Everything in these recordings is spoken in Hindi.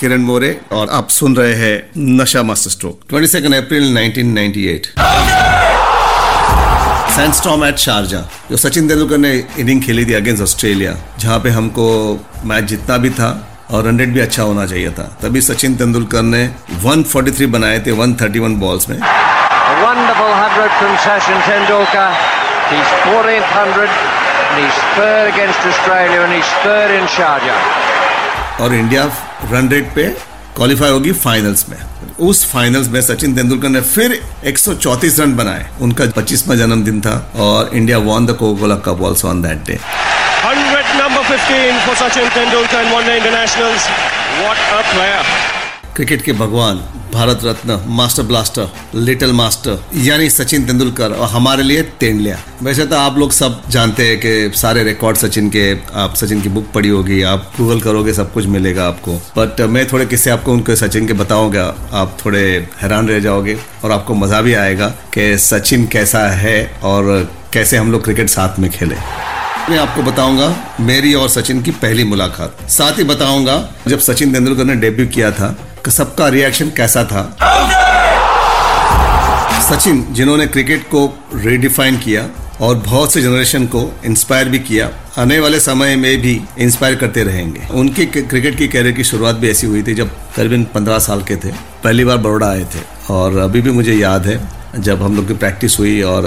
किरण मोरे और आप सुन रहे हैं नशा मास्टर स्ट्रोक 22 अप्रैल 1998 सैंडस्टॉर्म एट शारजा जो सचिन तेंदुलकर ने इनिंग खेली थी अगेंस्ट ऑस्ट्रेलिया जहाँ पे हमको मैच जितना भी था और रन रेट भी अच्छा होना चाहिए था तभी सचिन तेंदुलकर ने 143 बनाए थे 131 बॉल्स में A wonderful 100 from Sachin Tendulkar. He's 14th 100 and he's third against Australia and he's third in Sharjah. और इंडिया रन रेट पे क्वालिफाई होगी फाइनल्स में उस फाइनल्स में सचिन तेंदुलकर ने फिर 134 रन बनाए उनका 25वां जन्मदिन था और India won the Coca Cola cup also on that day 100 number 15 for Sachin Tendulkar and one day internationals. What a player. Cricket के भगवान, Bharat Ratna, master blaster, little master, यानी सचिन तेंदुलकर और हमारे लिए तेंडलिया। वैसे तो आप लोग सब जानते हैं कि सारे रिकॉर्ड सचिन के, आप सचिन की बुक पढ़ी होगी, आप गूगल करोगे सब कुछ मिलेगा आपको। बट मैं थोड़े किस्से आपको उनके सचिन के बताऊँगा, आप थोड़े हैरान रह जाओगे और आपको मज़ा भी आएगा कि सचिन कैसा है और कैसे हम लोग क्रिकेट साथ में खेले। मैं आपको बताऊँगा मेरी और सचिन की पहली मुलाकात। साथ ही बताऊँगा जब सचिन तेंदुलकर ने डेब्यू किया था सबका रिएक्शन कैसा था। सचिन, जिन्होंने क्रिकेट को रिडिफाइन किया और बहुत से जनरेशन को इंस्पायर भी किया, आने वाले समय में भी इंस्पायर करते रहेंगे। उनके क्रिकेट की कैरियर की शुरुआत भी ऐसी हुई थी जब करीबन पंद्रह साल के थे। पहली बार बड़ोड़ा आए थे और अभी भी मुझे याद है। जब हम लोग की प्रैक्टिस हुई और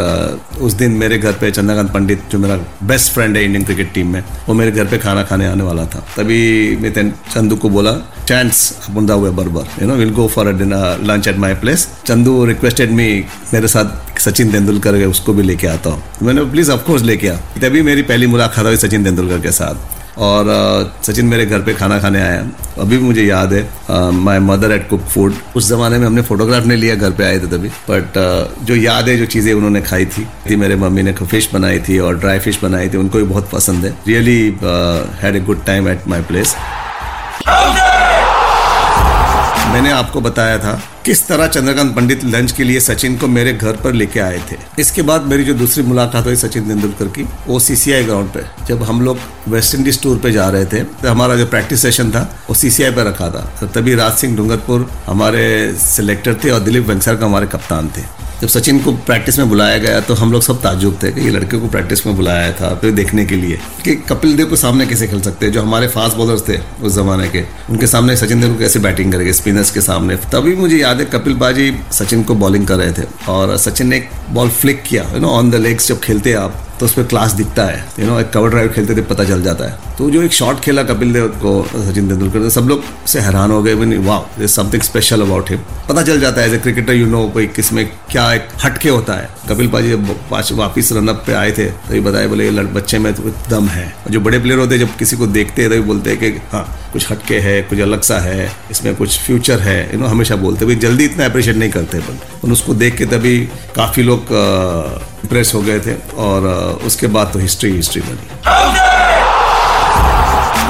उस दिन मेरे घर पे चंद्रकांत पंडित, जो मेरा बेस्ट फ्रेंड है इंडियन क्रिकेट टीम में, वो मेरे घर पे खाना खाने आने वाला था। तभी मैं चंदू को बोला चांस बुंदा हुए बरबर you know will go for a dinner lunch at my place Chandu requested me मेरे साथ सचिन तेंदुलकर उसको भी लेके आता हूँ। मैंने प्लीज़ ऑफकोर्स लेके आ। तभी मेरी पहली मुलाकात हुई सचिन तेंदुलकर के साथ। और सचिन मेरे घर पे खाना खाने आया। अभी भी मुझे याद है my mother at cook food उस जमाने में हमने फोटोग्राफ नहीं लिया, घर पे आए थे तभी। बट जो याद है जो चीज़ें उन्होंने खाई थी थी मेरे मम्मी ने फ़िश बनाई थी और ड्राई फ़िश बनाई थी, उनको भी बहुत पसंद है। Really had a good time at my place मैंने आपको बताया था किस तरह चंद्रकांत पंडित लंच के लिए सचिन को मेरे घर पर लेके आए थे। इसके बाद मेरी जो दूसरी मुलाकात हुई सचिन तेंदुलकर की, वो सीसीआई ग्राउंड पे, जब हम लोग वेस्ट इंडीज टूर पे जा रहे थे तो हमारा जो प्रैक्टिस सेशन था, वो सीसीआई पे रखा था। तभी राज सिंह डूंगरपुर हमारे सिलेक्टर थे और दिलीप वंसार का हमारे कप्तान थे। जब सचिन को प्रैक्टिस में बुलाया गया तो हम लोग सब ताजुब थे कि ये लड़के को प्रैक्टिस में बुलाया था तो देखने के लिए। कि कपिल देव को सामने कैसे खेल सकते हैं? जो हमारे फास्ट बॉलर्स थे उस जमाने के, उनके सामने सचिन देव को कैसे बैटिंग करेंगे स्पिनर्स के सामने। तभी मुझे याद है कपिल बाजी सचिन को बॉलिंग कर रहे थे, और सचिन ने एक बॉल फ्लिक किया you know on the legs जब खेलते आप तो उस पर क्लास दिखता है। यू नो एक कवर ड्राइव खेलते थे, पता चल जाता है। तो जो एक शॉट खेला कपिल देव को, सचिन तेंदुलकर सब लोग से हैरान हो गए। वाह समथिंग स्पेशल अबाउट हिम पता चल जाता है as a cricketer you know कोई किसमें क्या एक हटके होता है। कपिल पाजी जब वापिस रनअप पे आए थे तो ये बताए, बोले, ये बच्चे में तो दम है। जो बड़े प्लेयर होते हैं, जब किसी को देखते हैं तो बोलते हैं कि हाँ कुछ हटके है, कुछ अलग सा है, इसमें कुछ फ्यूचर है यू नो हमेशा बोलते हैं जल्दी इतना अप्रिशिएट नहीं करते उन उसको देख के तभी काफ़ी लोग इम्प्रेस हो गए थे और उसके बाद तो हिस्ट्री हिस्ट्री बनी।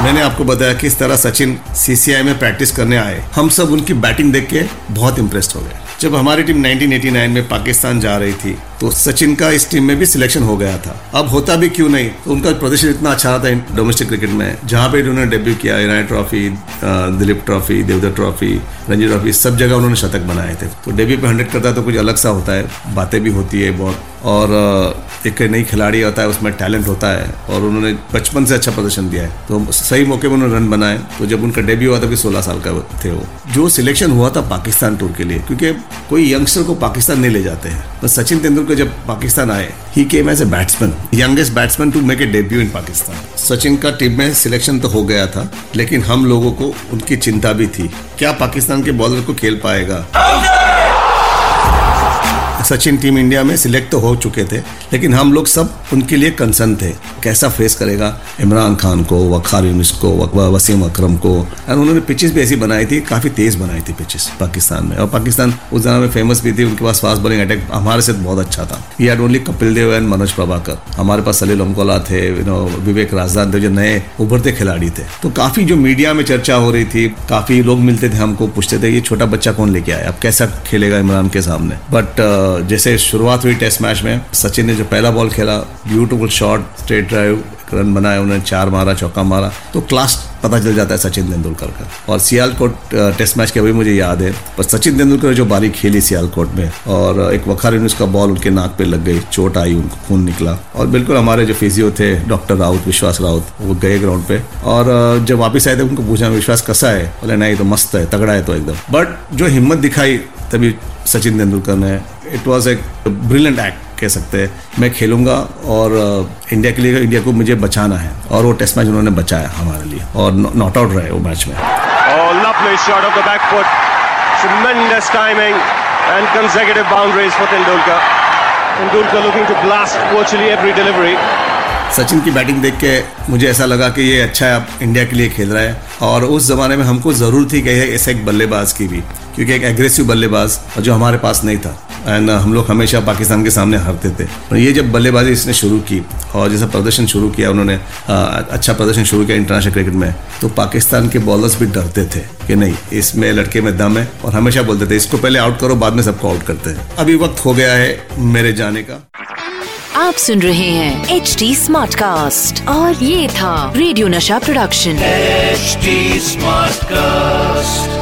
मैंने आपको बताया किस तरह सचिन सीसीआई में प्रैक्टिस करने आए। हम सब उनकी बैटिंग देख के बहुत इम्प्रेस्ड हो गए। जब हमारी टीम 1989 में पाकिस्तान जा रही थी तो सचिन का इस टीम में भी सिलेक्शन हो गया था। अब होता भी क्यों नहीं? तो उनका प्रदर्शन इतना अच्छा था डोमेस्टिक क्रिकेट में, जहाँ पे उन्होंने डेब्यू किया Irani trophy Duleep trophy Deodhar trophy Ranji trophy सब जगह उन्होंने शतक बनाए थे। तो डेब्यू पे हंड्रेड करता है तो कुछ अलग सा होता है, बातें भी होती है बहुत। और एक नई खिलाड़ी होता है, उसमें टैलेंट होता है, और उन्होंने बचपन से अच्छा प्रदर्शन दिया है। तो सही मौके पर उन्होंने रन बनाए तो जब उनका डेब्यू हुआ था सोलह साल का थे वो। जो सिलेक्शन हुआ था पाकिस्तान टूर के लिए, क्योंकि कोई यंगस्टर को पाकिस्तान नहीं ले जाते हैं। तो सचिन तेंदुलकर जब पाकिस्तान आए he came as a batsman youngest batsman to make a debut in Pakistan Sachin का टीम में सिलेक्शन तो हो गया था, लेकिन हम लोगों को उनकी चिंता भी थी। क्या पाकिस्तान के बॉलर को खेल पाएगा? सचिन टीम इंडिया में सिलेक्ट तो हो चुके थे, लेकिन हम लोग सब उनके लिए कंसर्न थे, कैसा फेस करेगा इमरान खान को वखार यूनिस को वसीम अकरम को। और उन्होंने पिचेस भी ऐसी बनाई थी, काफ़ी तेज़ बनाई थी पिचेस पाकिस्तान में। और पाकिस्तान उस जमाने में फ़ेमस भी थी, उनके पास फास्ट बॉलिंग अटैक हमारे से बहुत अच्छा था। ये had only Kapil Dev and Manoj Prabhakar हमारे पास सलील अमकोला थे विवेक राजदान थे, जो नए उभरते खिलाड़ी थे। तो काफ़ी जो मीडिया में चर्चा हो रही थी, काफ़ी लोग मिलते थे हमको, पूछते थे, ये छोटा बच्चा कौन लेके आया? अब कैसा खेलेगा इमरान के सामने? बट जैसे शुरुआत हुई टेस्ट मैच में, सचिन ने जो पहला बॉल खेला beautiful shot straight drive run बनाए उन्होंने चार मारा, चौका मारा। तो क्लास पता चल जाता है सचिन तेंदुलकर का। और सियालकोट टेस्ट मैच के अभी मुझे याद है। पर सचिन तेंदुलकर ने जो बारी खेली सियालकोट में, और एक वखार उसका बॉल उनके नाक पे लग गई, चोट आई, उनको खून निकला। और बिल्कुल हमारे जो फिजियो थे डॉक्टर राउत, विश्वास राउत, वो गए ग्राउंड पे। और जब वापस आए थे, उनको पूछा, विश्वास, कैसा है? बोले, नहीं तो मस्त है, तगड़ा है तो एकदम। बट जो हिम्मत दिखाई, तभी सचिन तेंदुलकर ने इट वॉज़ एक ब्रिलियंट एक्ट कह सकते हैं। मैं खेलूँगा और इंडिया के लिए इंडिया को मुझे बचाना है। और वो टेस्ट मैच उन्होंने बचाया हमारे लिए। और नॉट आउट रहे वो मैच में। Oh. सचिन की बैटिंग देख के मुझे ऐसा लगा कि ये अच्छा है अब इंडिया के लिए खेल रहा है। और उस ज़माने में हमको ज़रूर थी कि ऐसे एक बल्लेबाज की भी क्योंकि एक एग्रेसिव बल्लेबाज जो हमारे पास नहीं था। एंड हम लोग हमेशा पाकिस्तान के सामने हारते थे। और ये जब बल्लेबाजी इसने शुरू की और जैसा प्रदर्शन शुरू किया उन्होंने अच्छा प्रदर्शन शुरू किया इंटरनेशनल क्रिकेट में तो पाकिस्तान के बॉलर्स भी डरते थे कि नहीं इसमें लड़के में दम है और हमेशा बोलते थे इसको पहले आउट करो बाद में सबको आउट करते हैं। अभी वक्त हो गया है मेरे जाने का। आप सुन रहे हैं एच डी स्मार्ट कास्ट और ये था रेडियो नशा प्रोडक्शन एच स्मार्ट कास्ट